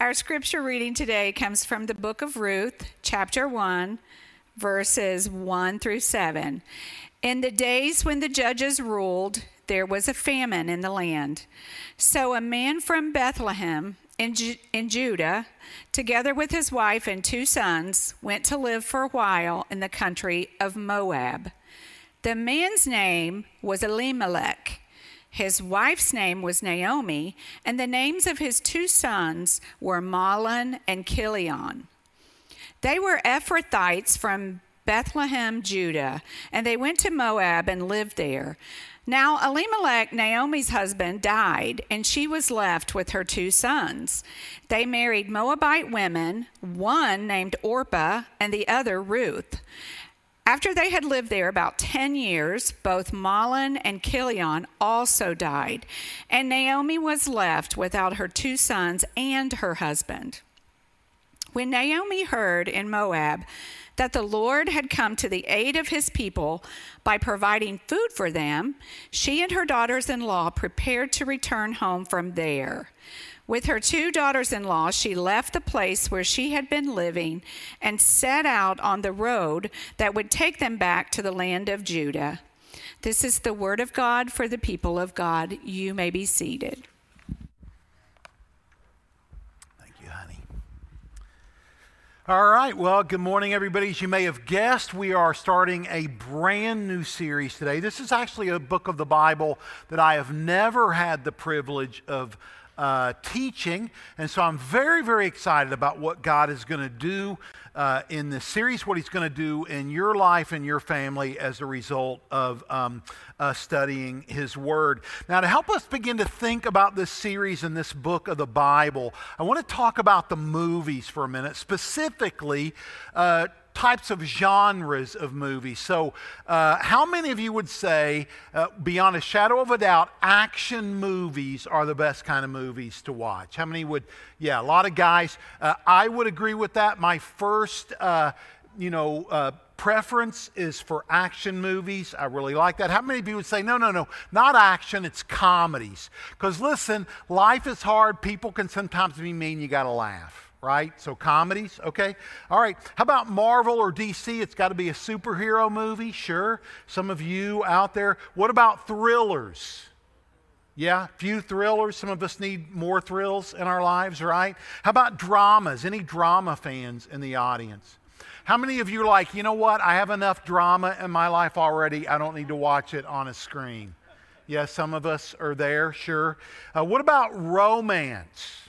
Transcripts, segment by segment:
Our scripture reading today comes from the book of Ruth, chapter 1, verses 1 through 7. In the days when the judges ruled, there was a famine in the land. So a man from Bethlehem in, Ju- in Judah, together with his wife and two sons, went to live for a while in the country of Moab. The man's name was Elimelech. His wife's name was Naomi, and the names of his two sons were Mahlon and Chilion. They were Ephrathites from Bethlehem, Judah, and they went to Moab and lived there. Now, Elimelech, Naomi's husband, died, and she was left with her two sons. They married Moabite women, one named Orpah and the other Ruth. After they had lived there about 10 years, both Mahlon and Chilion also died, and Naomi was left without her two sons and her husband. When Naomi heard in Moab that the Lord had come to the aid of his people by providing food for them, she and her daughters in law prepared to return home from there. With her two daughters in law, she left the place where she had been living and set out on the road that would take them back to the land of Judah. This is the word of God for the people of God. You may be seated. Thank you, honey. All right, well, good morning, everybody. As you may have guessed, we are starting a brand new series today. This is actually a book of the Bible that I have never had the privilege of uh, teaching. And so I'm very, very excited about what God is going to do uh, in this series, what He's going to do in your life and your family as a result of um, uh, studying His Word. Now, to help us begin to think about this series and this book of the Bible, I want to talk about the movies for a minute, specifically uh, types of genres of movies. So, uh, how many of you would say, uh, beyond a shadow of a doubt, action movies are the best kind of movies to watch? How many would, yeah, a lot of guys. Uh, I would agree with that. My first, uh, you know, uh, preference is for action movies. I really like that. How many of you would say, no, no, no, not action, it's comedies? Because listen, life is hard. People can sometimes be mean. You got to laugh right? So comedies, okay? All right. How about Marvel or DC? It's got to be a superhero movie, sure. Some of you out there. What about thrillers? Yeah, few thrillers. Some of us need more thrills in our lives, right? How about dramas? Any drama fans in the audience? How many of you are like, you know what? I have enough drama in my life already. I don't need to watch it on a screen. Yes, yeah, some of us are there, sure. Uh, what about romance?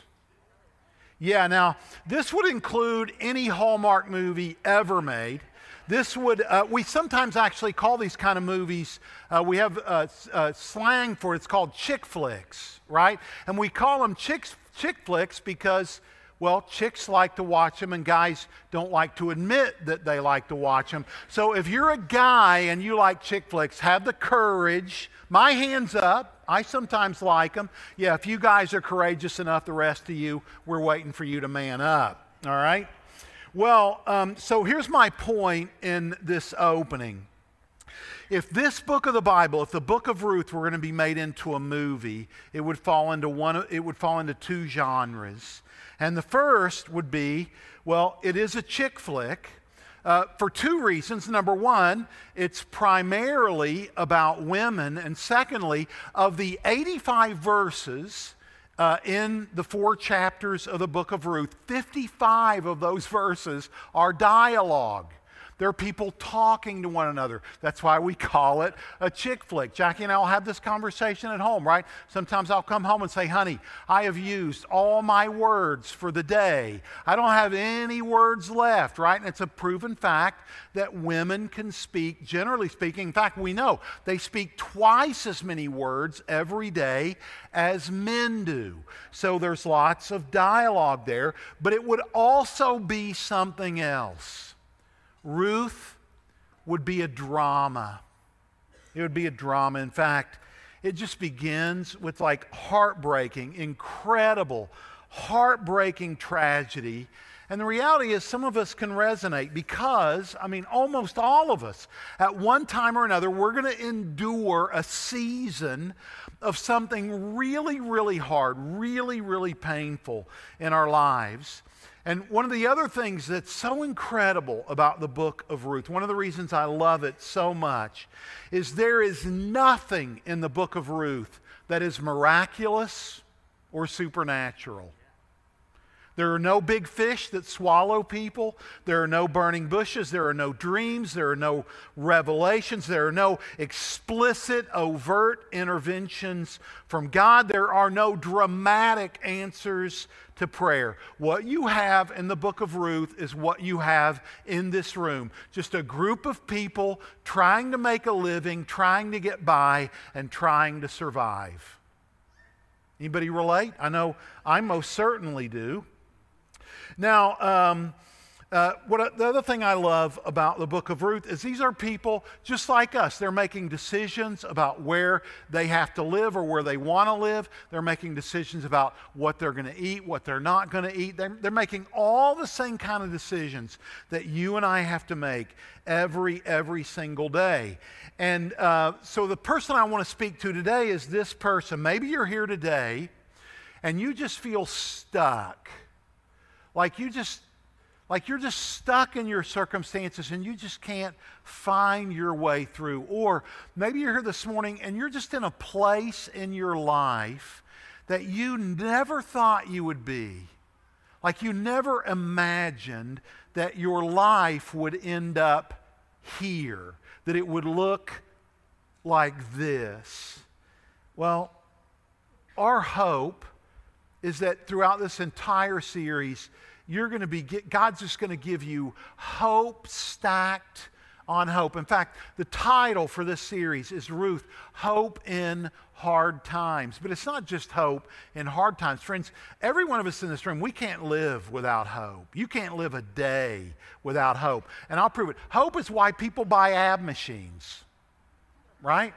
Yeah, now, this would include any Hallmark movie ever made. This would, uh, we sometimes actually call these kind of movies, uh, we have uh, uh slang for it, it's called chick flicks, right? And we call them chick, chick flicks because well, chicks like to watch them, and guys don't like to admit that they like to watch them. So if you're a guy and you like chick flicks, have the courage. My hands up. I sometimes like them. Yeah, if you guys are courageous enough, the rest of you, we're waiting for you to man up. All right? Well, um, so here's my point in this opening. If this book of the Bible, if the book of Ruth were going to be made into a movie, it would fall into one. It would fall into two genres. And the first would be well, it is a chick flick. Uh, for two reasons. Number one, it's primarily about women. And secondly, of the 85 verses uh, in the four chapters of the book of Ruth, 55 of those verses are dialogue. There are people talking to one another. That's why we call it a chick flick. Jackie and I will have this conversation at home, right? Sometimes I'll come home and say, honey, I have used all my words for the day. I don't have any words left, right? And it's a proven fact that women can speak, generally speaking. In fact, we know they speak twice as many words every day as men do. So there's lots of dialogue there, but it would also be something else. Ruth would be a drama. It would be a drama. In fact, it just begins with like heartbreaking, incredible, heartbreaking tragedy. And the reality is, some of us can resonate because, I mean, almost all of us, at one time or another, we're going to endure a season of something really, really hard, really, really painful in our lives. And one of the other things that's so incredible about the book of Ruth, one of the reasons I love it so much, is there is nothing in the book of Ruth that is miraculous or supernatural. There are no big fish that swallow people. There are no burning bushes. There are no dreams. There are no revelations. There are no explicit, overt interventions from God. There are no dramatic answers to prayer. What you have in the book of Ruth is what you have in this room just a group of people trying to make a living, trying to get by, and trying to survive. Anybody relate? I know I most certainly do. Now, um, uh, what, the other thing I love about the book of Ruth is these are people just like us. They're making decisions about where they have to live or where they want to live. They're making decisions about what they're going to eat, what they're not going to eat. They're, they're making all the same kind of decisions that you and I have to make every, every single day. And uh, so the person I want to speak to today is this person. Maybe you're here today and you just feel stuck like you just like you're just stuck in your circumstances and you just can't find your way through. Or maybe you're here this morning and you're just in a place in your life that you never thought you would be. Like you never imagined that your life would end up here, that it would look like this. Well, our hope is that throughout this entire series, you're going to be, God's just going to give you hope stacked on hope. In fact, the title for this series is Ruth, Hope in Hard Times. But it's not just hope in hard times. Friends, every one of us in this room, we can't live without hope. You can't live a day without hope. And I'll prove it. Hope is why people buy ab machines, right?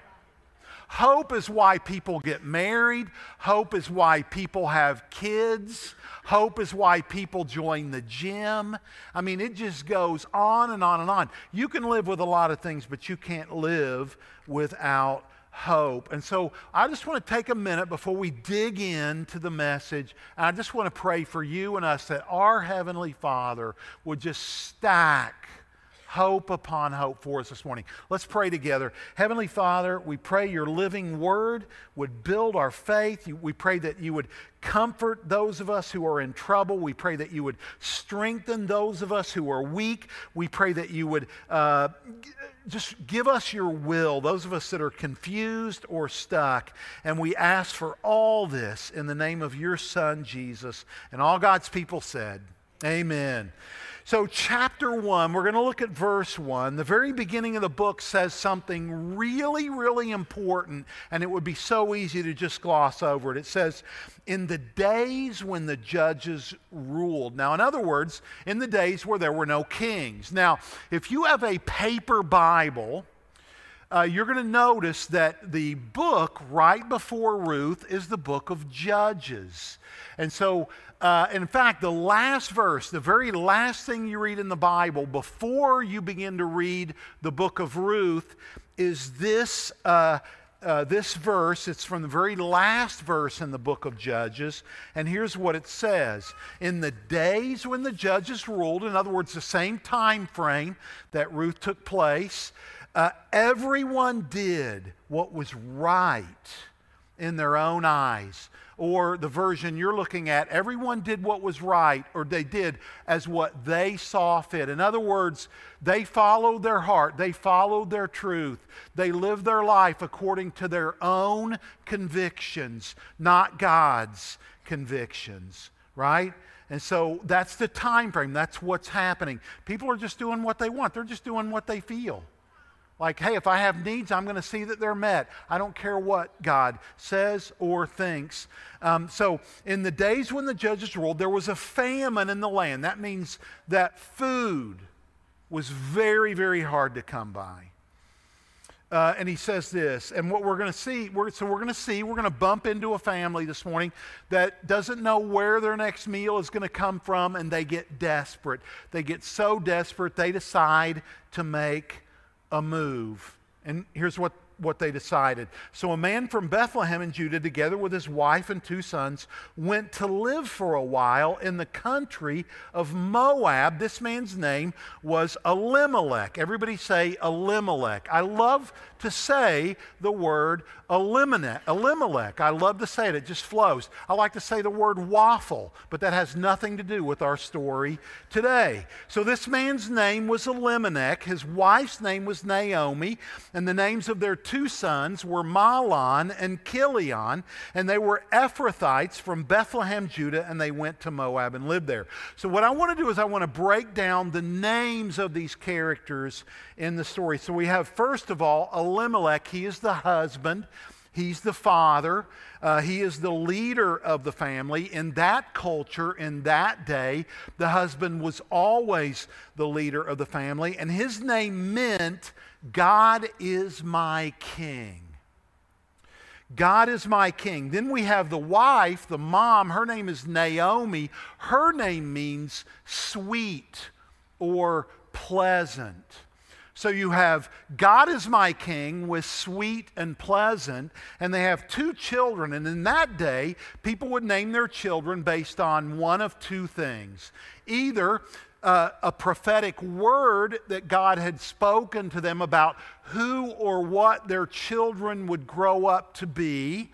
Hope is why people get married. Hope is why people have kids. Hope is why people join the gym. I mean, it just goes on and on and on. You can live with a lot of things, but you can't live without hope. And so I just want to take a minute before we dig into the message. And I just want to pray for you and us that our Heavenly Father would just stack hope upon hope for us this morning. Let's pray together. Heavenly Father, we pray your living word would build our faith. We pray that you would comfort those of us who are in trouble. We pray that you would strengthen those of us who are weak. We pray that you would uh, just give us your will, those of us that are confused or stuck. And we ask for all this in the name of your Son, Jesus. And all God's people said, Amen. So, chapter one, we're going to look at verse one. The very beginning of the book says something really, really important, and it would be so easy to just gloss over it. It says, In the days when the judges ruled. Now, in other words, in the days where there were no kings. Now, if you have a paper Bible, uh, you're going to notice that the book right before Ruth is the book of Judges. And so uh, in fact, the last verse, the very last thing you read in the Bible before you begin to read the book of Ruth, is this, uh, uh, this verse. It's from the very last verse in the book of Judges. And here's what it says In the days when the judges ruled, in other words, the same time frame that Ruth took place, uh, everyone did what was right in their own eyes or the version you're looking at, everyone did what was right, or they did as what they saw fit. In other words, they followed their heart, they followed their truth, they lived their life according to their own convictions, not God's convictions, right? And so that's the time frame. That's what's happening. People are just doing what they want. They're just doing what they feel. Like, hey, if I have needs, I'm going to see that they're met. I don't care what God says or thinks. Um, so, in the days when the judges ruled, there was a famine in the land. That means that food was very, very hard to come by. Uh, and he says this, and what we're going to see, we're, so we're going to see, we're going to bump into a family this morning that doesn't know where their next meal is going to come from, and they get desperate. They get so desperate, they decide to make a move. And here's what what they decided. So a man from Bethlehem in Judah, together with his wife and two sons, went to live for a while in the country of Moab. This man's name was Elimelech. Everybody say Elimelech. I love to say the word Elimelech. Elimelech. I love to say it, it just flows. I like to say the word waffle, but that has nothing to do with our story today. So this man's name was Elimelech, his wife's name was Naomi, and the names of their two sons were Mahlon and Chilion, and they were Ephrathites from Bethlehem, Judah, and they went to Moab and lived there. So what I want to do is I want to break down the names of these characters in the story. So we have, first of all, Elimelech. He is the husband, he's the father, uh, he is the leader of the family. In that culture, in that day, the husband was always the leader of the family, and his name meant, God is my king. God is my king. Then we have the wife, the mom. Her name is Naomi. Her name means sweet or pleasant. So you have God is my king with sweet and pleasant, and they have two children. And in that day, people would name their children based on one of two things either uh, a prophetic word that God had spoken to them about who or what their children would grow up to be,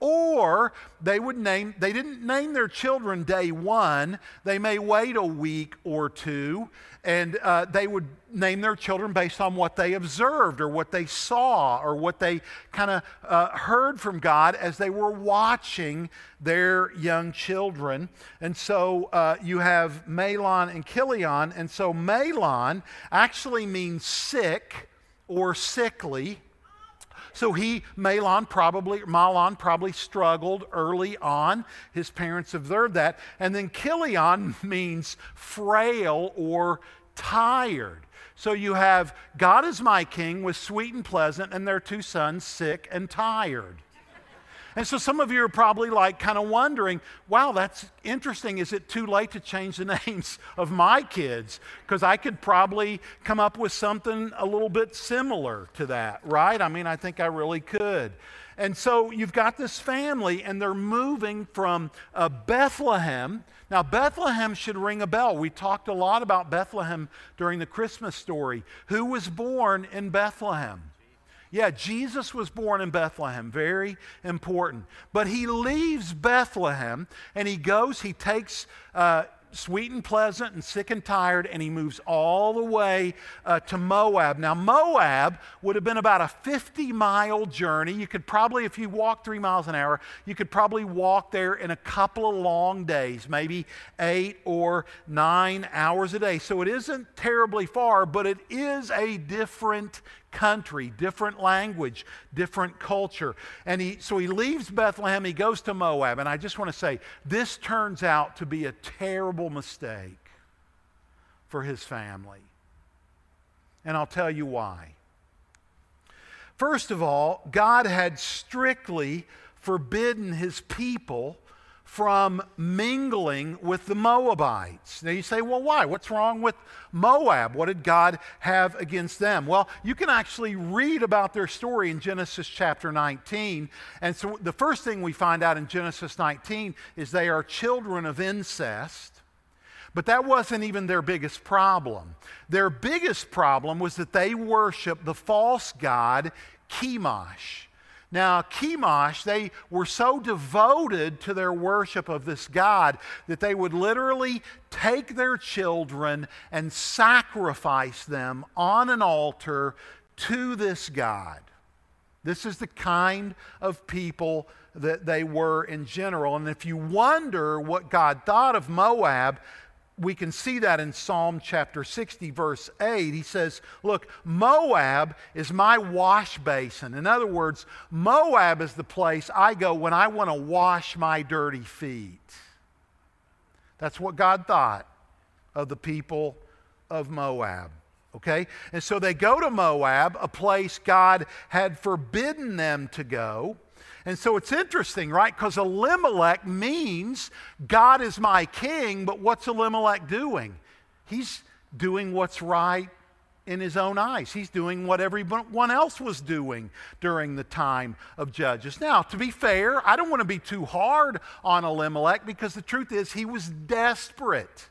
or they would name, they didn't name their children day one. They may wait a week or two, and uh, they would name their children based on what they observed or what they saw or what they kind of uh, heard from God as they were watching their young children. And so uh, you have Mahlon and Chilion. And so Mahlon actually means sick or sickly. So he, Malon probably, Mahlon probably struggled early on. His parents observed that. And then Chilion means frail or tired. So you have God is my king with sweet and pleasant, and their two sons sick and tired. And so some of you are probably like kind of wondering, wow, that's interesting. Is it too late to change the names of my kids? Because I could probably come up with something a little bit similar to that, right? I mean, I think I really could. And so you've got this family, and they're moving from uh, Bethlehem. Now, Bethlehem should ring a bell. We talked a lot about Bethlehem during the Christmas story. Who was born in Bethlehem? Yeah, Jesus was born in Bethlehem. Very important. But he leaves Bethlehem and he goes, he takes uh, sweet and pleasant and sick and tired, and he moves all the way uh, to Moab. Now, Moab would have been about a 50 mile journey. You could probably, if you walk three miles an hour, you could probably walk there in a couple of long days, maybe eight or nine hours a day. So it isn't terribly far, but it is a different country, different language, different culture. And he, so he leaves Bethlehem, he goes to Moab. And I just want to say, this turns out to be a terrible mistake for his family. And I'll tell you why. First of all, God had strictly forbidden his people from mingling with the Moabites. Now you say, well, why? What's wrong with Moab? What did God have against them? Well, you can actually read about their story in Genesis chapter 19. And so the first thing we find out in Genesis 19 is they are children of incest. But that wasn't even their biggest problem. Their biggest problem was that they worshiped the false god Chemosh. Now, Chemosh, they were so devoted to their worship of this God that they would literally take their children and sacrifice them on an altar to this God. This is the kind of people that they were in general. And if you wonder what God thought of Moab, we can see that in Psalm chapter 60, verse 8. He says, Look, Moab is my wash basin. In other words, Moab is the place I go when I want to wash my dirty feet. That's what God thought of the people of Moab. Okay? And so they go to Moab, a place God had forbidden them to go. And so it's interesting, right? Because Elimelech means God is my king, but what's Elimelech doing? He's doing what's right in his own eyes. He's doing what everyone else was doing during the time of Judges. Now, to be fair, I don't want to be too hard on Elimelech because the truth is he was desperate.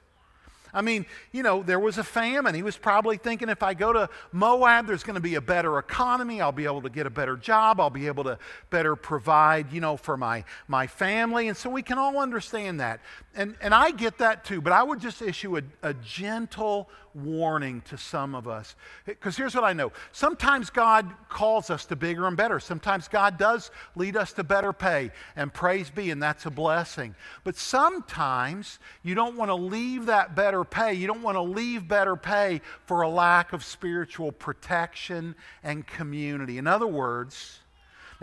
I mean, you know, there was a famine. He was probably thinking if I go to Moab, there's going to be a better economy. I'll be able to get a better job. I'll be able to better provide, you know, for my, my family. And so we can all understand that. And, and I get that too, but I would just issue a, a gentle warning to some of us. Because here's what I know sometimes God calls us to bigger and better. Sometimes God does lead us to better pay, and praise be, and that's a blessing. But sometimes you don't want to leave that better pay. You don't want to leave better pay for a lack of spiritual protection and community. In other words,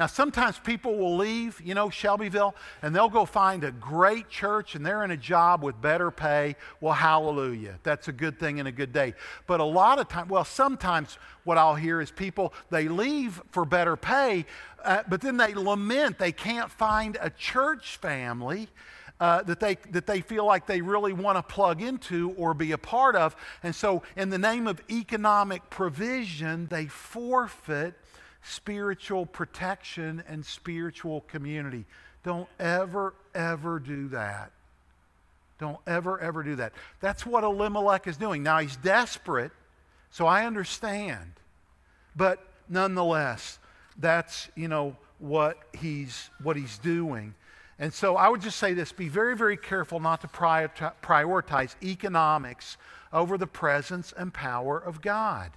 now, sometimes people will leave, you know, Shelbyville, and they'll go find a great church and they're in a job with better pay. Well, hallelujah. That's a good thing and a good day. But a lot of times, well, sometimes what I'll hear is people, they leave for better pay, uh, but then they lament they can't find a church family. Uh, that, they, that they feel like they really want to plug into or be a part of. And so, in the name of economic provision, they forfeit spiritual protection and spiritual community. Don't ever, ever do that. Don't ever, ever do that. That's what Elimelech is doing. Now, he's desperate, so I understand. But nonetheless, that's, you know, what he's, what he's doing. And so I would just say this be very, very careful not to prioritize economics over the presence and power of God.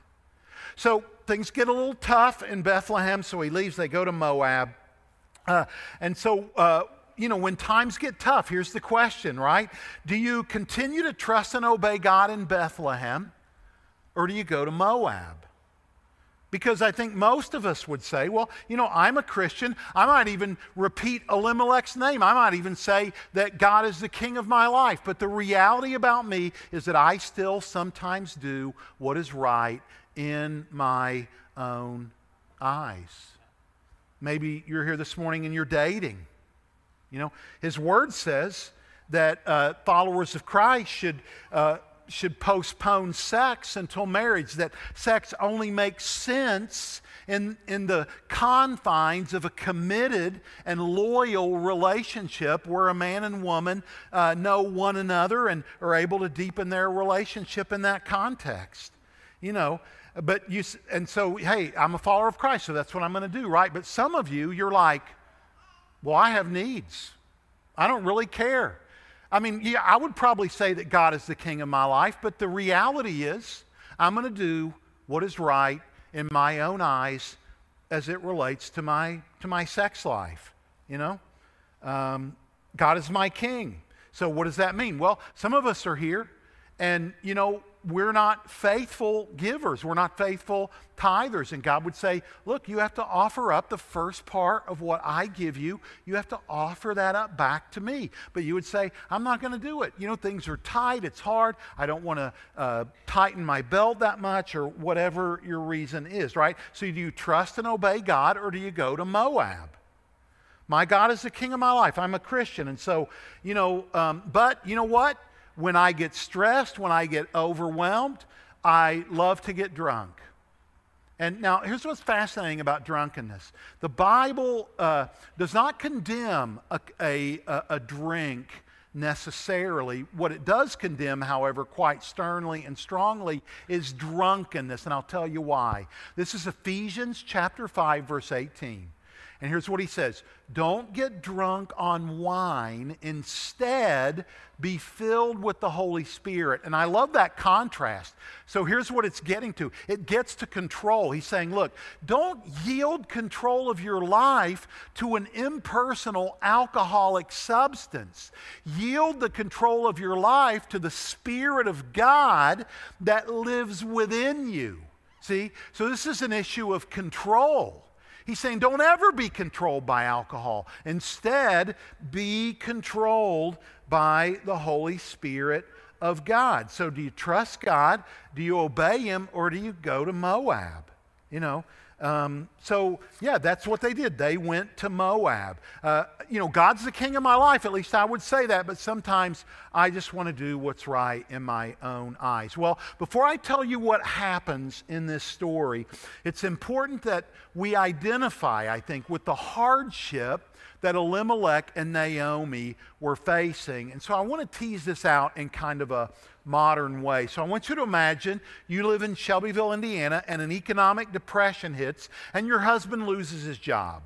So things get a little tough in Bethlehem, so he leaves. They go to Moab. Uh, and so, uh, you know, when times get tough, here's the question, right? Do you continue to trust and obey God in Bethlehem, or do you go to Moab? Because I think most of us would say, well, you know, I'm a Christian. I might even repeat Elimelech's name. I might even say that God is the king of my life. But the reality about me is that I still sometimes do what is right in my own eyes. Maybe you're here this morning and you're dating. You know, his word says that uh, followers of Christ should, uh, should postpone sex until marriage, that sex only makes sense in, in the confines of a committed and loyal relationship where a man and woman uh, know one another and are able to deepen their relationship in that context. You know, but you, and so, hey, I'm a follower of Christ, so that's what I'm going to do, right? But some of you, you're like, well, I have needs. I don't really care. I mean, yeah, I would probably say that God is the king of my life, but the reality is, I'm going to do what is right in my own eyes as it relates to my, to my sex life. You know? Um, God is my king. So, what does that mean? Well, some of us are here, and, you know, we're not faithful givers. We're not faithful tithers. And God would say, Look, you have to offer up the first part of what I give you. You have to offer that up back to me. But you would say, I'm not going to do it. You know, things are tight. It's hard. I don't want to uh, tighten my belt that much or whatever your reason is, right? So do you trust and obey God or do you go to Moab? My God is the king of my life. I'm a Christian. And so, you know, um, but you know what? When I get stressed, when I get overwhelmed, I love to get drunk. And now, here's what's fascinating about drunkenness the Bible uh, does not condemn a, a, a, drink necessarily. What it does condemn, however, quite sternly and strongly, is drunkenness. And I'll tell you why. This is Ephesians chapter 5, verse 18. And here's what he says Don't get drunk on wine. Instead, be filled with the Holy Spirit. And I love that contrast. So here's what it's getting to it gets to control. He's saying, Look, don't yield control of your life to an impersonal alcoholic substance. Yield the control of your life to the Spirit of God that lives within you. See? So this is an issue of control. He's saying don't ever be controlled by alcohol. Instead, be controlled by the Holy Spirit of God. So, do you trust God? Do you obey Him? Or do you go to Moab? You know, um, so, yeah, that's what they did. They went to Moab. Uh, you know, God's the king of my life, at least I would say that, but sometimes I just want to do what's right in my own eyes. Well, before I tell you what happens in this story, it's important that we identify, I think, with the hardship that Elimelech and Naomi were facing. And so I want to tease this out in kind of a modern way. So I want you to imagine you live in Shelbyville, Indiana, and an economic depression hits, and your husband loses his job.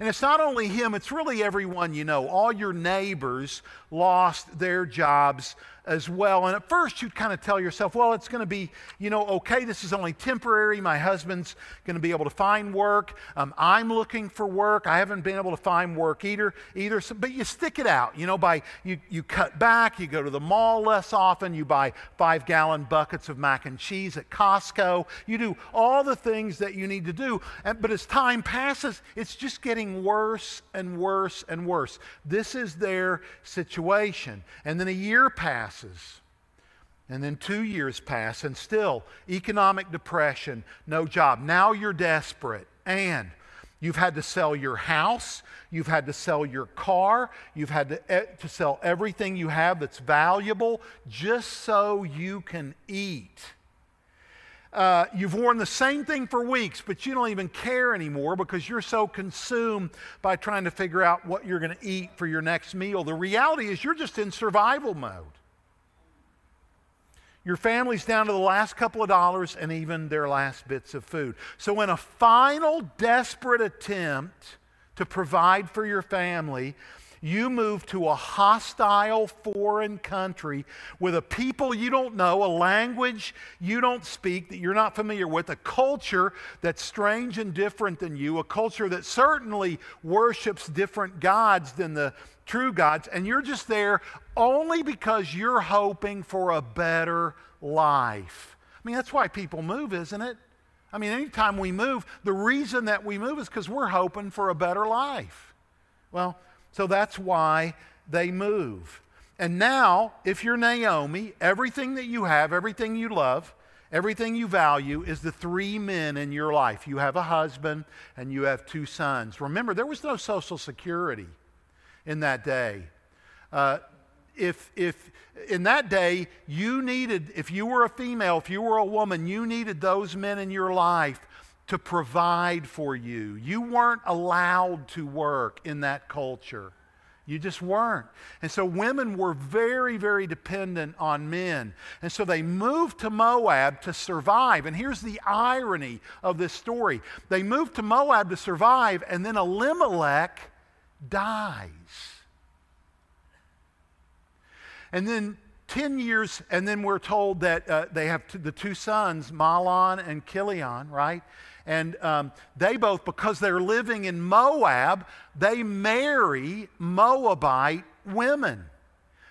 And it's not only him, it's really everyone you know. All your neighbors lost their jobs as well. And at first, you'd kind of tell yourself, well, it's going to be, you know, okay, this is only temporary. My husband's going to be able to find work. Um, I'm looking for work. I haven't been able to find work either. either. So, but you stick it out, you know, by you, you cut back, you go to the mall less often, you buy five gallon buckets of mac and cheese at Costco. You do all the things that you need to do. And, but as time passes, it's just getting worse and worse and worse. This is their situation. And then a year passes And then two years pass, and still economic depression, no job. Now you're desperate, and you've had to sell your house, you've had to sell your car, you've had to, to sell everything you have that's valuable just so you can eat. Uh, you've worn the same thing for weeks, but you don't even care anymore because you're so consumed by trying to figure out what you're going to eat for your next meal. The reality is you're just in survival mode. Your family's down to the last couple of dollars and even their last bits of food. So, in a final desperate attempt to provide for your family, you move to a hostile foreign country with a people you don't know, a language you don't speak, that you're not familiar with, a culture that's strange and different than you, a culture that certainly worships different gods than the true gods, and you're just there only because you're hoping for a better life. I mean, that's why people move, isn't it? I mean, anytime we move, the reason that we move is because we're hoping for a better life. Well, so that's why they move. And now, if you're Naomi, everything that you have, everything you love, everything you value is the three men in your life. You have a husband and you have two sons. Remember, there was no Social Security in that day. Uh, if, if in that day you needed, if you were a female, if you were a woman, you needed those men in your life to provide for you. You weren't allowed to work in that culture. You just weren't. And so women were very, very dependent on men. And so they moved to Moab to survive. And here's the irony of this story they moved to Moab to survive, and then Elimelech dies. And then 10 years, and then we're told that uh, they have t- the two sons, Mahlon and Chilion, right? And um, they both, because they're living in Moab, they marry Moabite women.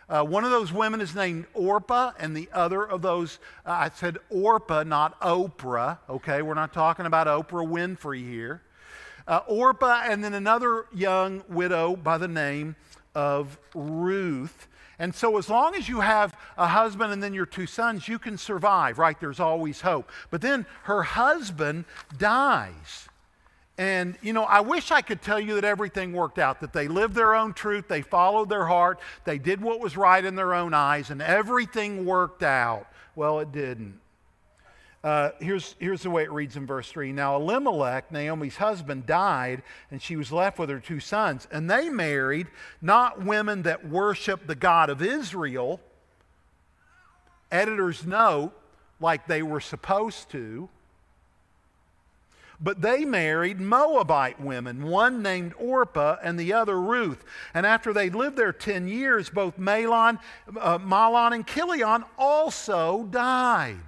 Uh, one of those women is named Orpah, and the other of those, uh, I said Orpah, not Oprah, okay? We're not talking about Oprah Winfrey here. Uh, Orpah, and then another young widow by the name of Ruth. And so, as long as you have a husband and then your two sons, you can survive, right? There's always hope. But then her husband dies. And, you know, I wish I could tell you that everything worked out, that they lived their own truth, they followed their heart, they did what was right in their own eyes, and everything worked out. Well, it didn't. Uh, here's, here's the way it reads in verse 3. Now, Elimelech, Naomi's husband, died, and she was left with her two sons. And they married not women that worship the God of Israel, editor's note, like they were supposed to, but they married Moabite women, one named Orpah and the other Ruth. And after they lived there 10 years, both Malon, uh, Mahlon and Chilion also died.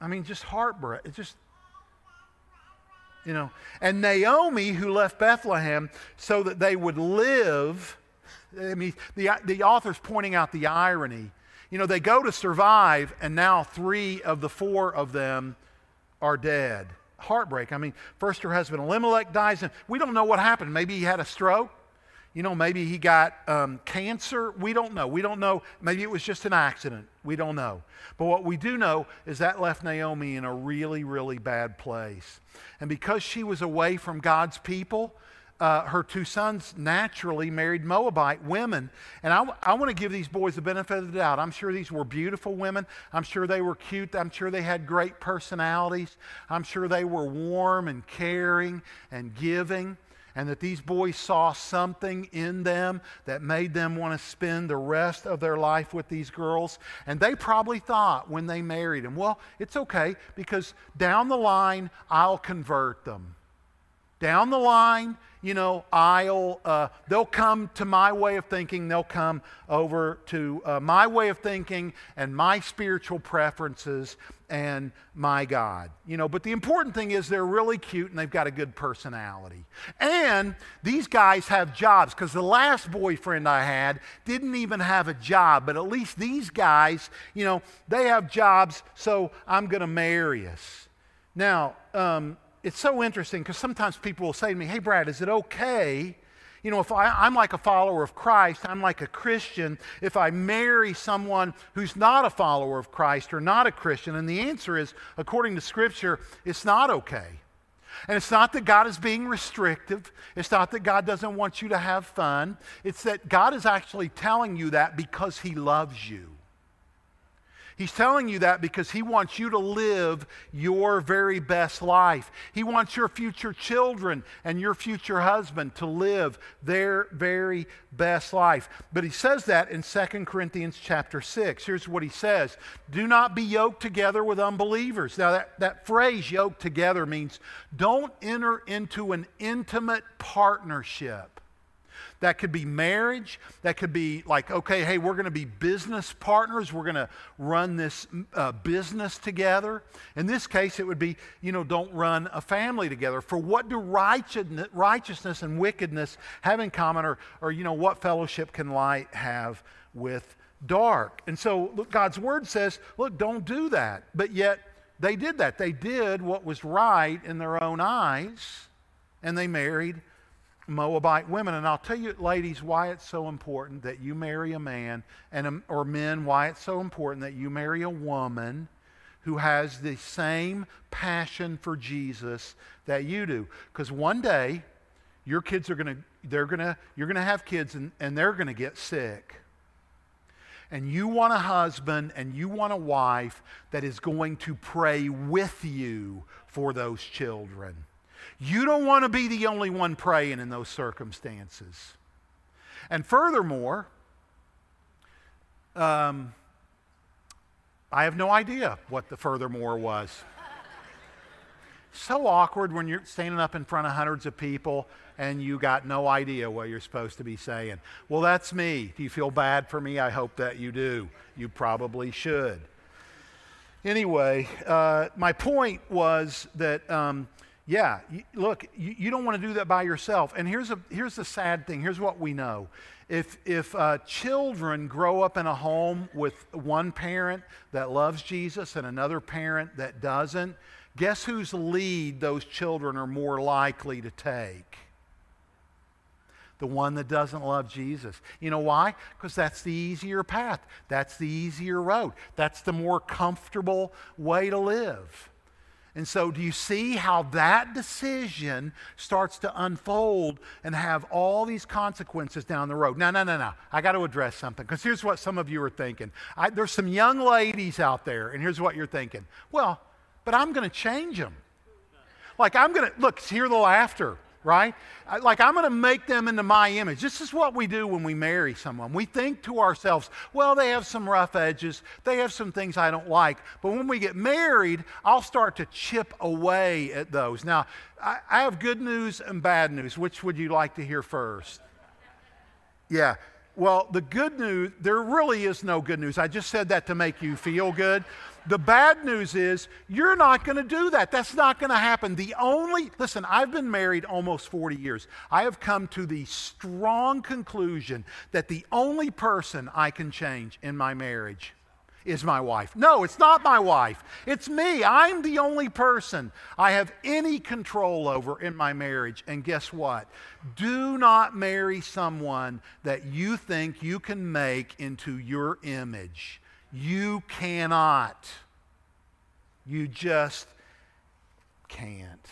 I mean, just heartbreak. It's just, you know. And Naomi, who left Bethlehem so that they would live, I mean, the, the author's pointing out the irony. You know, they go to survive, and now three of the four of them are dead. Heartbreak. I mean, first her husband Elimelech dies, and we don't know what happened. Maybe he had a stroke. You know, maybe he got um, cancer. We don't know. We don't know. Maybe it was just an accident. We don't know. But what we do know is that left Naomi in a really, really bad place. And because she was away from God's people, uh, her two sons naturally married Moabite women. And I, I want to give these boys the benefit of the doubt. I'm sure these were beautiful women. I'm sure they were cute. I'm sure they had great personalities. I'm sure they were warm and caring and giving. And that these boys saw something in them that made them want to spend the rest of their life with these girls. And they probably thought when they married them, well, it's okay because down the line, I'll convert them. Down the line, you know, I'll, uh, they'll come to my way of thinking, they'll come over to uh, my way of thinking and my spiritual preferences and my God. You know, but the important thing is they're really cute and they've got a good personality. And these guys have jobs because the last boyfriend I had didn't even have a job, but at least these guys, you know, they have jobs, so I'm going to marry us. Now, um, it's so interesting because sometimes people will say to me, Hey, Brad, is it okay? You know, if I, am like a follower of Christ, I'm like a Christian, if I marry someone who's not a follower of Christ or not a Christian? And the answer is, according to Scripture, it's not okay. And it's not that God is being restrictive. It's not that God doesn't want you to have fun. It's that God is actually telling you that because He loves you. He's telling you that because He wants you to live your very best life. He wants your future children and your future husband to live their very best life. But He says that in 2 Corinthians chapter 6. Here's what He says Do not be yoked together with unbelievers. Now, that, that phrase, yoked together, means don't enter into an intimate partnership that could be marriage. That could be like, okay, hey, we're going to be business partners. We're going to run this uh, business together. In this case, it would be, you know, don't run a family together. For what do righteousness and wickedness have in common? Or, or you know, what fellowship can light have with dark? And so, look, God's word says, look, don't do that. But yet, they did that. They did what was right in their own eyes, and they married Moabite women. And I'll tell you, ladies, why it's so important that you marry a man, and or men, why it's so important that you marry a woman who has the same passion for Jesus that you do. Because one day, your kids are going to, they're going to, you're going to have kids and, and they're going to get sick. And you want a husband and you want a wife that is going to pray with you for those children. You don't want to be the only one praying in those circumstances. And furthermore, um, I have no idea what the furthermore was. so awkward when you're standing up in front of hundreds of people and you got no idea what you're supposed to be saying. Well, that's me. Do you feel bad for me? I hope that you do. You probably should. Anyway, uh, my point was that um, yeah, look, you, don't want to do that by yourself. And here's, a, here's the sad thing here's what we know. If, if uh, children grow up in a home with one parent that loves Jesus and another parent that doesn't, guess whose lead those children are more likely to take? the one that doesn't love Jesus. You know why? Because that's the easier path. That's the easier road. That's the more comfortable way to live. And so, do you see how that decision starts to unfold and have all these consequences down the road? No, no, no, no. I got to address something because here's what some of you are thinking. I, there's some young ladies out there, and here's what you're thinking. Well, but I'm going to change them. Like, I'm going to, look, hear the laughter right? Like, I'm going to make them into my image. This is what we do when we marry someone. We think to ourselves, well, they have some rough edges, they have some things I don't like. But when we get married, I'll start to chip away at those. Now, I, have good news and bad news. Which would you like to hear first? Yeah. Well, the good news, there really is no good news. I just said that to make you feel good. The bad news is you're not going to do that. That's not going to happen. The only, listen, I've been married almost 40 years. I have come to the strong conclusion that the only person I can change in my marriage is my wife. No, it's not my wife. It's me. I'm the only person I have any control over in my marriage. And guess what? Do not marry someone that you think you can make into your image. You cannot. You just can't.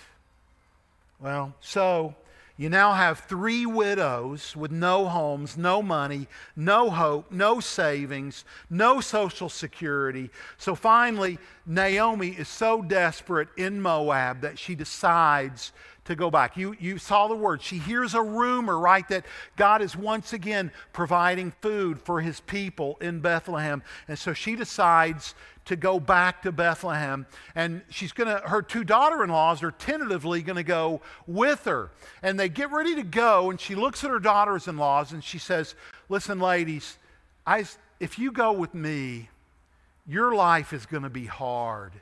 Well, so you now have three widows with no homes, no money, no hope, no savings, no social security. So finally, Naomi is so desperate in Moab that she decides to go back. You, you saw the word. She hears a rumor, right, that God is once again providing food for his people in Bethlehem. And so she decides to go back to Bethlehem. And she's going to, her two daughter in laws are tentatively going to go with her. And they get ready to go. And she looks at her daughters in laws and she says, Listen, ladies, I, if you go with me, your life is going to be hard.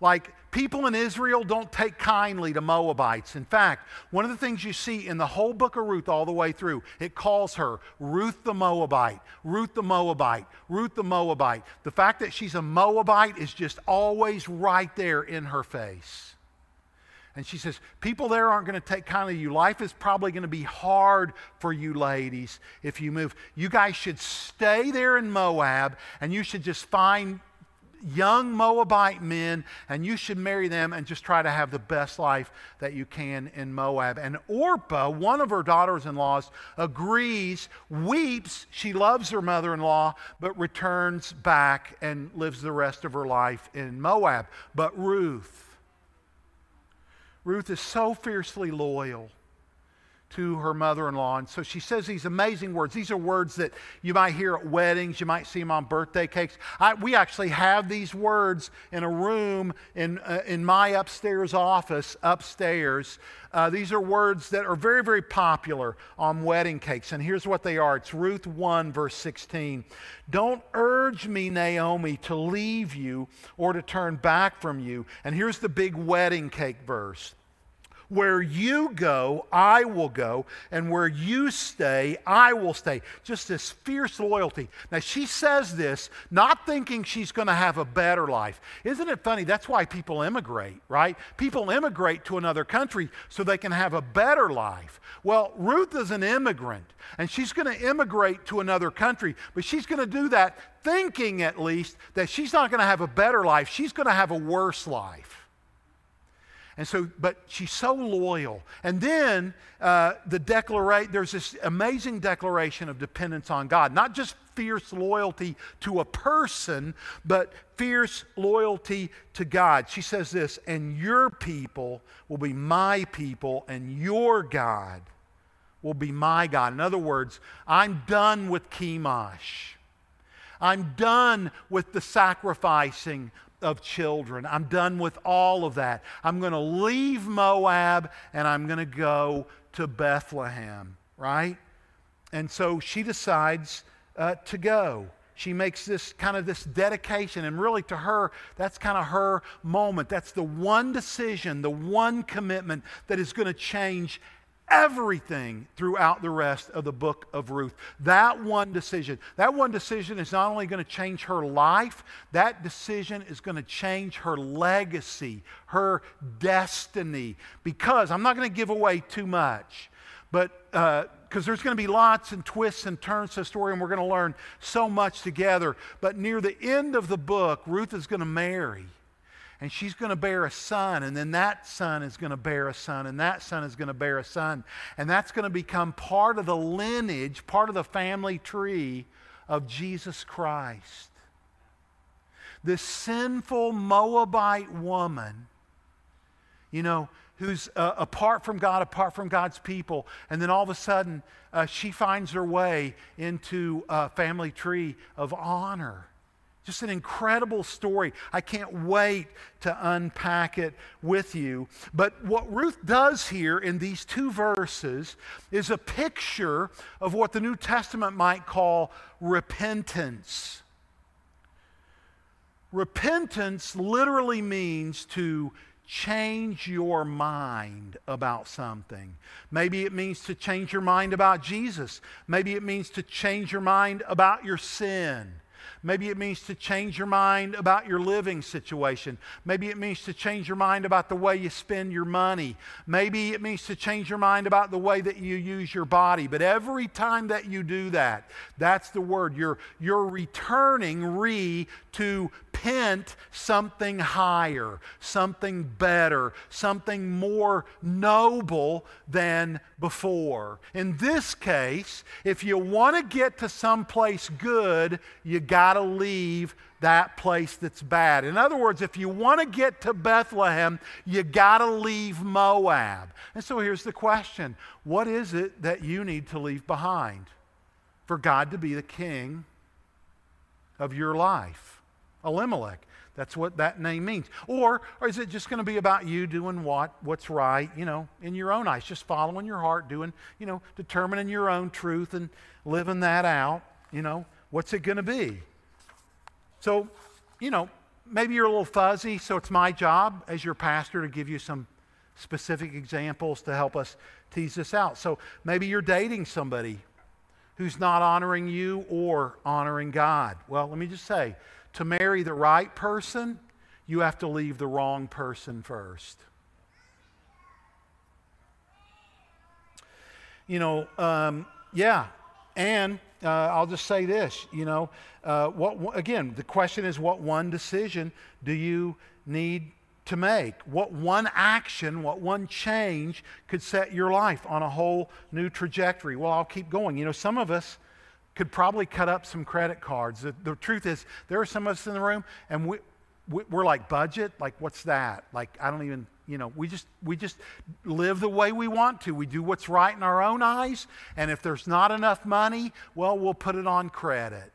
Like people in Israel don't take kindly to Moabites. In fact, one of the things you see in the whole book of Ruth all the way through, it calls her Ruth the Moabite, Ruth the Moabite, Ruth the Moabite. The fact that she's a Moabite is just always right there in her face. And she says, People there aren't going to take kindly to you. Life is probably going to be hard for you ladies if you move. You guys should stay there in Moab and you should just find young Moabite men, and you should marry them and just try to have the best life that you can in Moab. And Orpah, one of her daughters in laws, agrees, weeps. She loves her mother in law, but returns back and lives the rest of her life in Moab. But Ruth, Ruth is so fiercely loyal to her mother in law. And so she says these amazing words. These are words that you might hear at weddings, you might see them on birthday cakes. I, we actually have these words in a room in, uh, in my upstairs office, upstairs. Uh, these are words that are very, very popular on wedding cakes. And here's what they are it's Ruth 1, verse 16. Don't urge me, Naomi, to leave you or to turn back from you. And here's the big wedding cake verse. Where you go, I will go, and where you stay, I will stay. Just this fierce loyalty. Now, she says this not thinking she's going to have a better life. Isn't it funny? That's why people immigrate, right? People immigrate to another country so they can have a better life. Well, Ruth is an immigrant, and she's going to immigrate to another country, but she's going to do that thinking, at least, that she's not going to have a better life. She's going to have a worse life. And so, but she's so loyal. And then uh, the declaration, there's this amazing declaration of dependence on God. Not just fierce loyalty to a person, but fierce loyalty to God. She says this, and your people will be my people, and your God will be my God. In other words, I'm done with Chemosh. I'm done with the sacrificing of children. I'm done with all of that. I'm going to leave Moab and I'm going to go to Bethlehem, right? And so she decides uh, to go. She makes this kind of this dedication, and really to her, that's kind of her moment. That's the one decision, the one commitment that is going to change everything throughout the rest of the book of Ruth. That one decision, that one decision is not only going to change her life, that decision is going to change her legacy, her destiny. Because I'm not going to give away too much, but because uh, there's going to be lots and twists and turns to the story, and we're going to learn so much together. But near the end of the book, Ruth is going to marry and she's going to bear a son, and then that son is going to bear a son, and that son is going to bear a son. And that's going to become part of the lineage, part of the family tree of Jesus Christ. This sinful Moabite woman, you know, who's uh, apart from God, apart from God's people, and then all of a sudden uh, she finds her way into a family tree of honor. Just an incredible story. I can't wait to unpack it with you. But what Ruth does here in these two verses is a picture of what the New Testament might call repentance. Repentance literally means to change your mind about something. Maybe it means to change your mind about Jesus. Maybe it means to change your mind about your sin. Maybe it means to change your mind about your living situation. Maybe it means to change your mind about the way you spend your money. Maybe it means to change your mind about the way that you use your body. But every time that you do that, that's the word. You're, you're returning re to pent something higher, something better, something more noble than before. In this case, if you want to get to someplace good, you got to leave that place that's bad. In other words, if you want to get to Bethlehem, you got to leave Moab. And so here's the question What is it that you need to leave behind for God to be the king of your life? Elimelech. That's what that name means. Or, or is it just going to be about you doing what, what's right, you know, in your own eyes, just following your heart, doing, you know, determining your own truth and living that out, you know? What's it going to be? So, you know, maybe you're a little fuzzy, so it's my job as your pastor to give you some specific examples to help us tease this out. So maybe you're dating somebody who's not honoring you or honoring God. Well, let me just say, to marry the right person, you have to leave the wrong person first. You know, um, yeah, and uh, I'll just say this, you know, uh, what, again, the question is what one decision do you need to make? What one action, what one change could set your life on a whole new trajectory? Well, I'll keep going. You know, some of us, could probably cut up some credit cards. The, the, truth is, there are some of us in the room, and we, we, we're like, budget? Like, what's that? Like, I don't even, you know, we just, we just live the way we want to. We do what's right in our own eyes, and if there's not enough money, well, we'll put it on credit.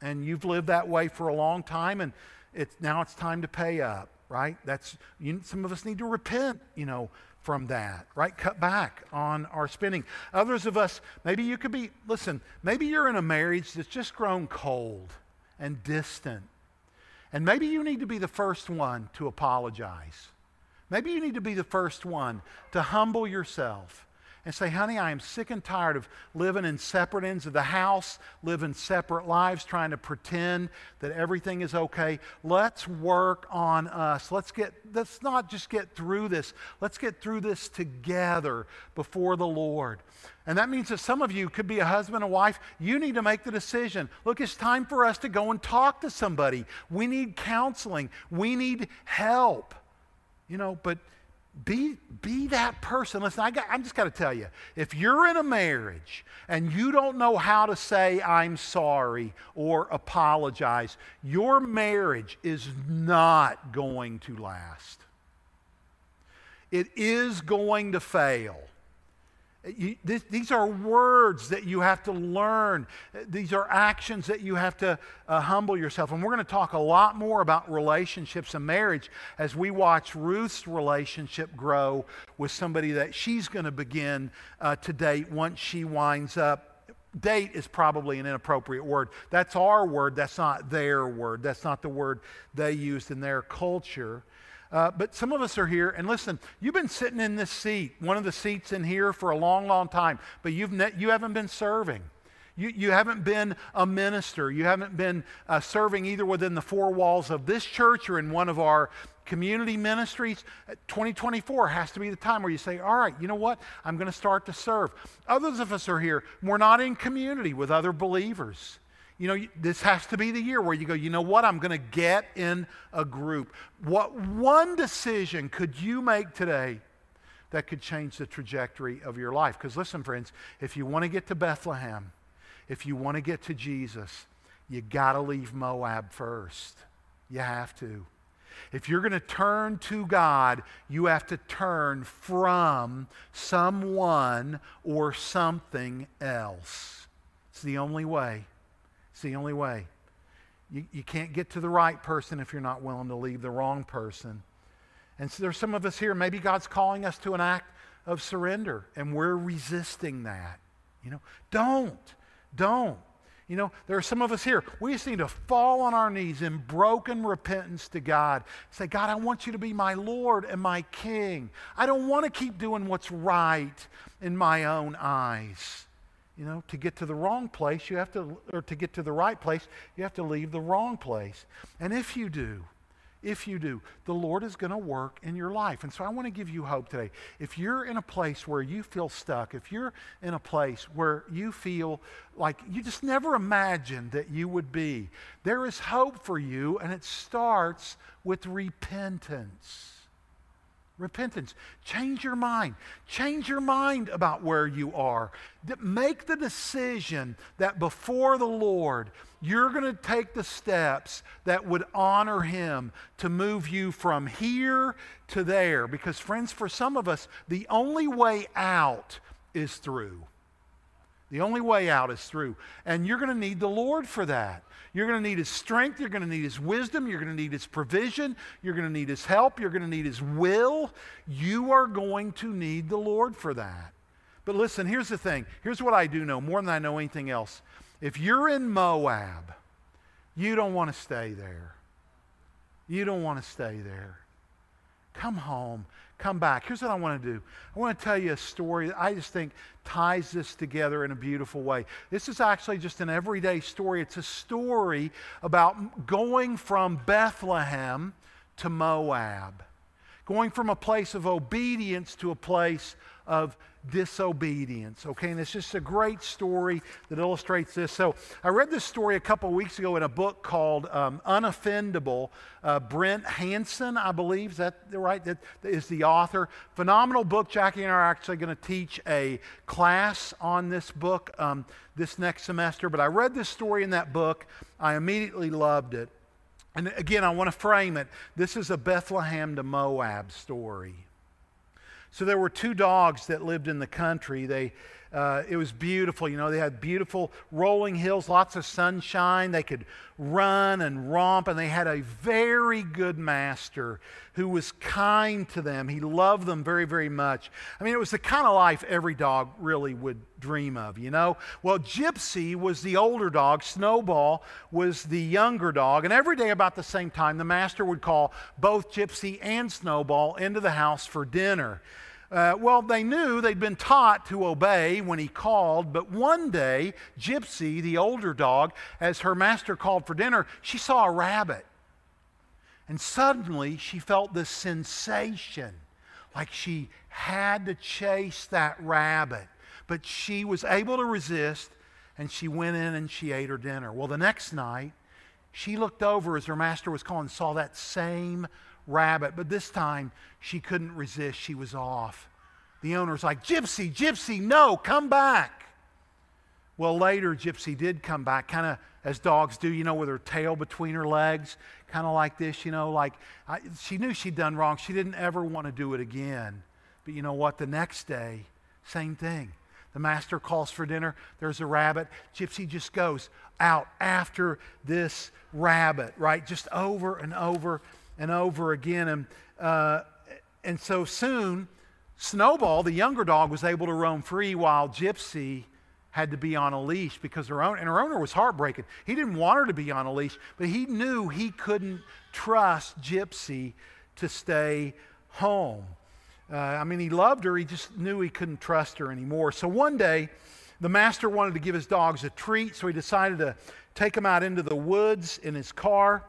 And you've lived that way for a long time, and it's, now it's time to pay up, right? That's, you, some of us need to repent, you know, from that, right? Cut back on our spending. Others of us, maybe you could be, listen, maybe you're in a marriage that's just grown cold and distant. And maybe you need to be the first one to apologize. Maybe you need to be the first one to humble yourself and say, honey, I am sick and tired of living in separate ends of the house, living separate lives, trying to pretend that everything is okay. Let's work on us. Let's get, let's not just get through this. Let's get through this together before the Lord. And that means that some of you could be a husband and wife. You need to make the decision. Look, it's time for us to go and talk to somebody. We need counseling. We need help. You know, but be, be that person. Listen, I got, I'm just got to tell you if you're in a marriage and you don't know how to say, I'm sorry or apologize, your marriage is not going to last. It is going to fail. You, this, these are words that you have to learn. These are actions that you have to uh, humble yourself. And we're going to talk a lot more about relationships and marriage as we watch Ruth's relationship grow with somebody that she's going to begin uh, to date once she winds up date is probably an inappropriate word. That's our word, that's not their word. That's not the word they used in their culture. Uh, but some of us are here, and listen, you've been sitting in this seat, one of the seats in here, for a long, long time, but you've ne- you haven't been serving. You, you haven't been a minister. You haven't been uh, serving either within the four walls of this church or in one of our community ministries. 2024 has to be the time where you say, All right, you know what? I'm going to start to serve. Others of us are here. We're not in community with other believers you know, this has to be the year where you go, you know what, I'm going to get in a group. What one decision could you make today that could change the trajectory of your life? Because listen, friends, if you want to get to Bethlehem, if you want to get to Jesus, you got to leave Moab first. You have to. If you're going to turn to God, you have to turn from someone or something else. It's the only way. It's the only way. You, you can't get to the right person if you're not willing to leave the wrong person. And so there's some of us here, maybe God's calling us to an act of surrender, and we're resisting that. You know, don't, don't. You know, there are some of us here, we just need to fall on our knees in broken repentance to God. Say, God, I want you to be my Lord and my King. I don't want to keep doing what's right in my own eyes. You know, to get to the wrong place, you have to, or to get to the right place, you have to leave the wrong place. And if you do, if you do, the Lord is going to work in your life. And so I want to give you hope today. If you're in a place where you feel stuck, if you're in a place where you feel like you just never imagined that you would be, there is hope for you, and it starts with repentance. Repentance. Change your mind. Change your mind about where you are. Make the decision that before the Lord, you're going to take the steps that would honor Him to move you from here to there. Because, friends, for some of us, the only way out is through. The only way out is through. And you're going to need the Lord for that. You're going to need His strength. You're going to need His wisdom. You're going to need His provision. You're going to need His help. You're going to need His will. You are going to need the Lord for that. But listen, here's the thing. Here's what I do know more than I know anything else. If you're in Moab, you don't want to stay there. You don't want to stay there. Come home come back. Here's what I want to do I want to tell you a story that I just think ties this together in a beautiful way. This is actually just an everyday story. It's a story about going from Bethlehem to Moab, going from a place of obedience to a place of disobedience. Okay, and it's just a great story that illustrates this. So I read this story a couple weeks ago in a book called um, Unoffendable. Uh, Brant Hansen, I believe, is that right? That is the author. Phenomenal book. Jackie and I are actually going to teach a class on this book um, this next semester. But I read this story in that book. I immediately loved it. And again, I want to frame it. This is a Bethlehem to Moab story. So there were two dogs that lived in the country. They, uh, it was beautiful. You know, they had beautiful rolling hills, lots of sunshine. They could run and romp, and they had a very good master who was kind to them. He loved them very, very much. I mean, it was the kind of life every dog really would dream of, you know? Well, Gypsy was the older dog, Snowball was the younger dog, and every day about the same time, the master would call both Gypsy and Snowball into the house for dinner. Uh, well, they knew they'd been taught to obey when he called, but one day, Gypsy, the older dog, as her master called for dinner, she saw a rabbit. And suddenly she felt this sensation like she had to chase that rabbit. But she was able to resist, and she went in and she ate her dinner. Well, the next night, she looked over as her master was calling and saw that same rabbit, but this time she couldn't resist. She was off. The owner's like, Gypsy, Gypsy, no, come back. Well, later, Gypsy did come back, kind of as dogs do, you know, with her tail between her legs, kind of like this, you know, like I, she knew she'd done wrong. She didn't ever want to do it again. But you know what? The next day, same thing. The master calls for dinner. There's a rabbit. Gypsy just goes out after this rabbit, right? Just over and over and over again. And, uh, and so soon, Snowball, the younger dog, was able to roam free while Gypsy had to be on a leash because her owner, and her owner was heartbreaking. He didn't want her to be on a leash, but he knew he couldn't trust Gypsy to stay home. Uh, I mean, he loved her, he just knew he couldn't trust her anymore. So one day, the master wanted to give his dogs a treat, so he decided to take them out into the woods in his car.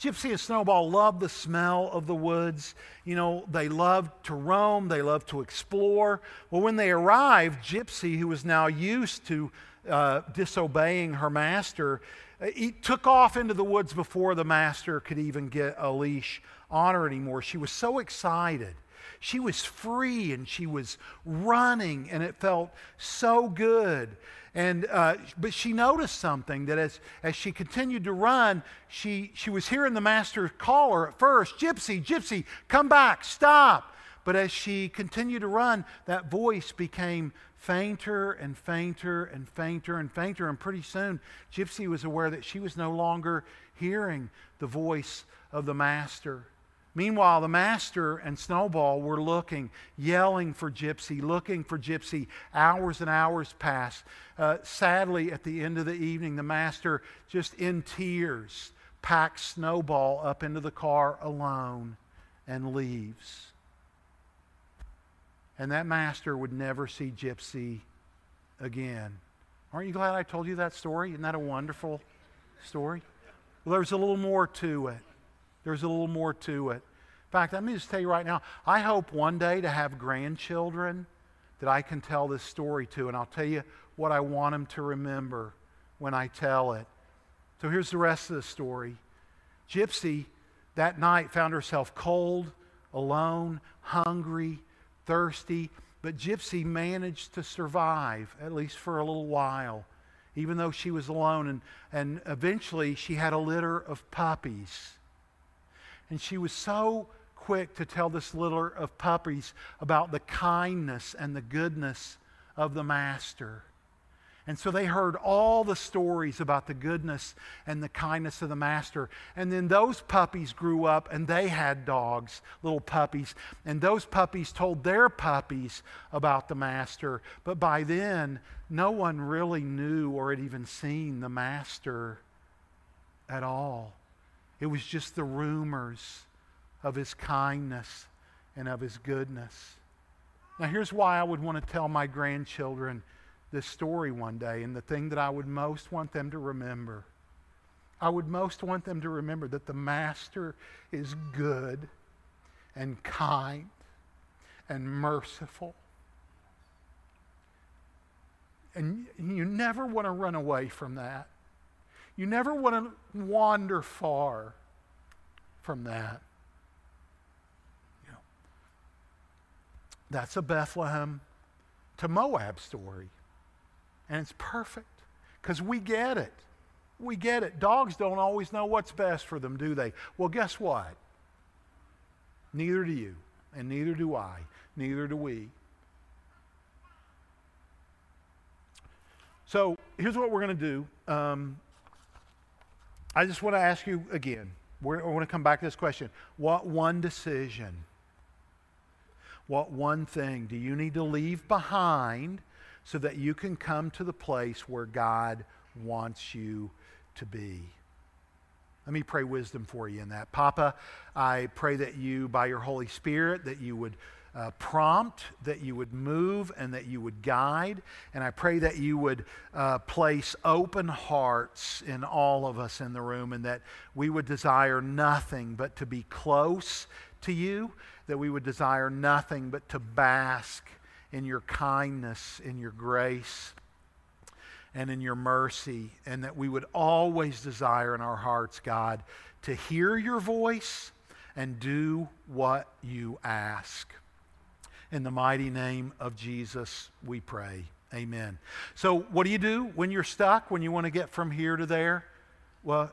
Gypsy and Snowball loved the smell of the woods. You know, they loved to roam, they loved to explore. Well, when they arrived, Gypsy, who was now used to uh, disobeying her master, uh, he took off into the woods before the master could even get a leash on her anymore. She was so excited. She was free and she was running, and it felt so good. And, uh, but she noticed something that as, as she continued to run, she, she was hearing the master call her at first Gypsy, Gypsy, come back, stop. But as she continued to run, that voice became fainter and fainter and fainter and fainter. And pretty soon, Gypsy was aware that she was no longer hearing the voice of the master. Meanwhile, the master and Snowball were looking, yelling for Gypsy, looking for Gypsy. Hours and hours passed. Uh, sadly, at the end of the evening, the master, just in tears, packs Snowball up into the car alone and leaves. And that master would never see Gypsy again. Aren't you glad I told you that story? Isn't that a wonderful story? Well, there's a little more to it. There's a little more to it. In fact, let me just tell you right now, I hope one day to have grandchildren that I can tell this story to, and I'll tell you what I want them to remember when I tell it. So here's the rest of the story. Gypsy that night found herself cold, alone, hungry, thirsty, but Gypsy managed to survive, at least for a little while, even though she was alone. And, and eventually she had a litter of puppies. And she was so quick to tell this litter of puppies about the kindness and the goodness of the Master. And so they heard all the stories about the goodness and the kindness of the master. And then those puppies grew up and they had dogs, little puppies. And those puppies told their puppies about the master. But by then, no one really knew or had even seen the master at all. It was just the rumors of his kindness and of his goodness. Now, here's why I would want to tell my grandchildren this story one day, and the thing that I would most want them to remember. I would most want them to remember that the Master is good and kind and merciful. And you never want to run away from that. You never want to wander far from that. You know, that's a Bethlehem to Moab story. And it's perfect because we get it. We get it. Dogs don't always know what's best for them, do they? Well, guess what? Neither do you, and neither do I, neither do we. So here's what we're going to do. Um, I just want to ask you again. We're, want to come back to this question. What one decision, what one thing do you need to leave behind so that you can come to the place where God wants you to be. Let me pray wisdom for you in that. Papa, I pray that you, by your Holy Spirit, that you would uh, prompt, that you would move, and that you would guide. And I pray that you would uh, place open hearts in all of us in the room, and that we would desire nothing but to be close to you, that we would desire nothing but to bask in your kindness, in your grace, and in your mercy, and that we would always desire in our hearts, God, to hear your voice and do what you ask. In the mighty name of Jesus, we pray. Amen. So, what do you do when you're stuck, when you want to get from here to there? Well,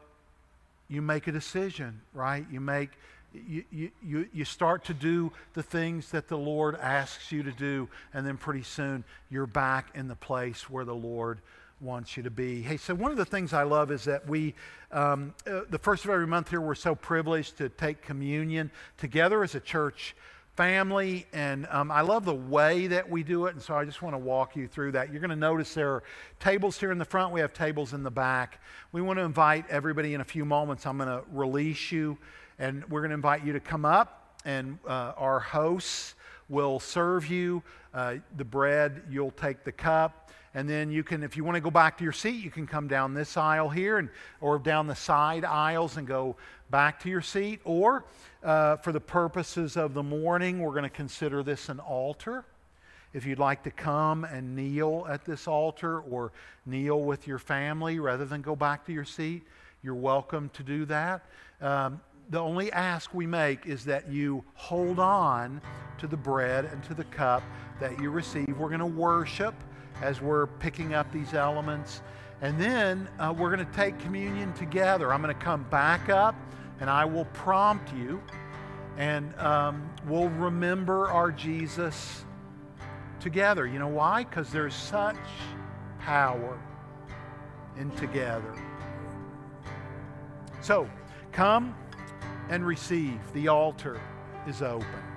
you make a decision, right? You make you, you, you start to do the things that the Lord asks you to do, and then pretty soon you're back in the place where the Lord wants you to be. Hey, so one of the things I love is that we, um, uh, the first of every month here, we're so privileged to take communion together as a church family, and um, I love the way that we do it, and so I just want to walk you through that. You're going to notice there are tables here in the front, we have tables in the back. We want to invite everybody in a few moments. I'm going to release you and we're going to invite you to come up, and uh, our hosts will serve you uh, the bread. You'll take the cup. And then you can, if you want to go back to your seat, you can come down this aisle here and, or down the side aisles and go back to your seat. Or uh, for the purposes of the morning, we're going to consider this an altar. If you'd like to come and kneel at this altar or kneel with your family rather than go back to your seat, you're welcome to do that. Um, the only ask we make is that you hold on to the bread and to the cup that you receive. We're going to worship as we're picking up these elements. And then uh, we're going to take communion together. I'm going to come back up and I will prompt you. And um, we'll remember our Jesus together. You know why? Because there's such power in together. So, come and receive. The altar is open.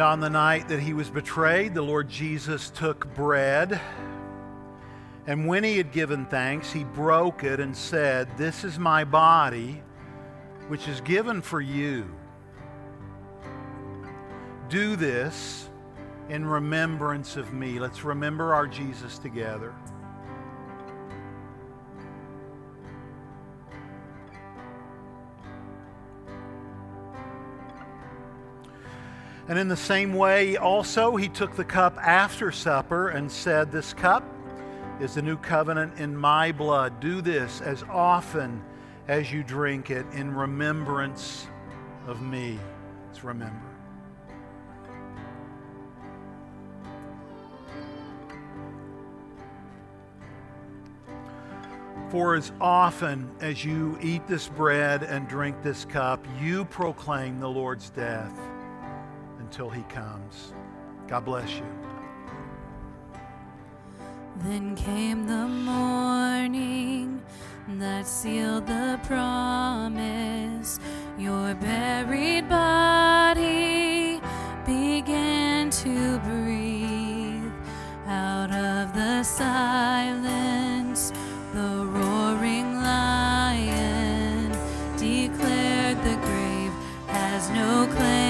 And on the night that he was betrayed, the Lord Jesus took bread. And when he had given thanks, he broke it and said, This is my body, which is given for you. Do this in remembrance of me. Let's remember our Jesus together. And in the same way, also, he took the cup after supper and said, This cup is the new covenant in my blood. Do this as often as you drink it in remembrance of me. Let's remember. For as often as you eat this bread and drink this cup, you proclaim the Lord's death until he comes. God bless you. Then came the morning that sealed the promise. Your buried body began to breathe out of the silence. The roaring lion declared the grave has no claim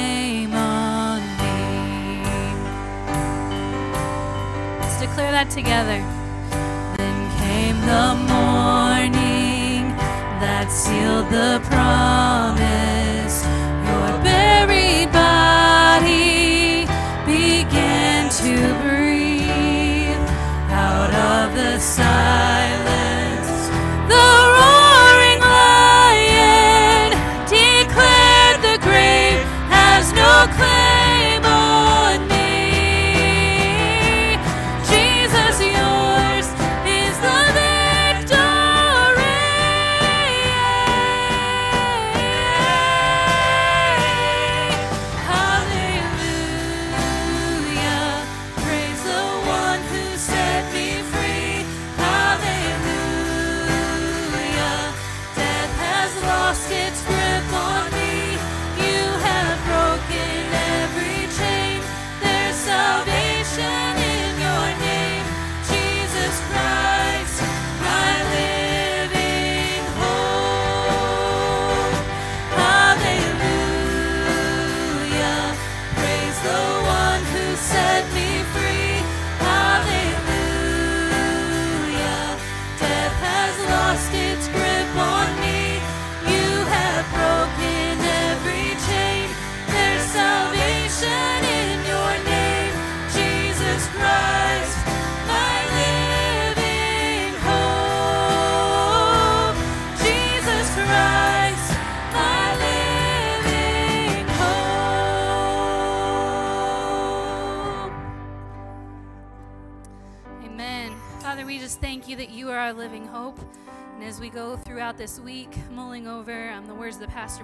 declare that together. Then came the morning that sealed the promise. Your buried body began to breathe out of the silence.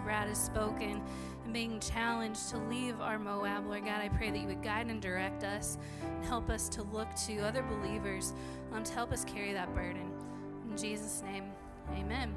Brad has spoken and being challenged to leave our Moab, Lord God, I pray that you would guide and direct us and help us to look to other believers um, to help us carry that burden. In Jesus' name, amen.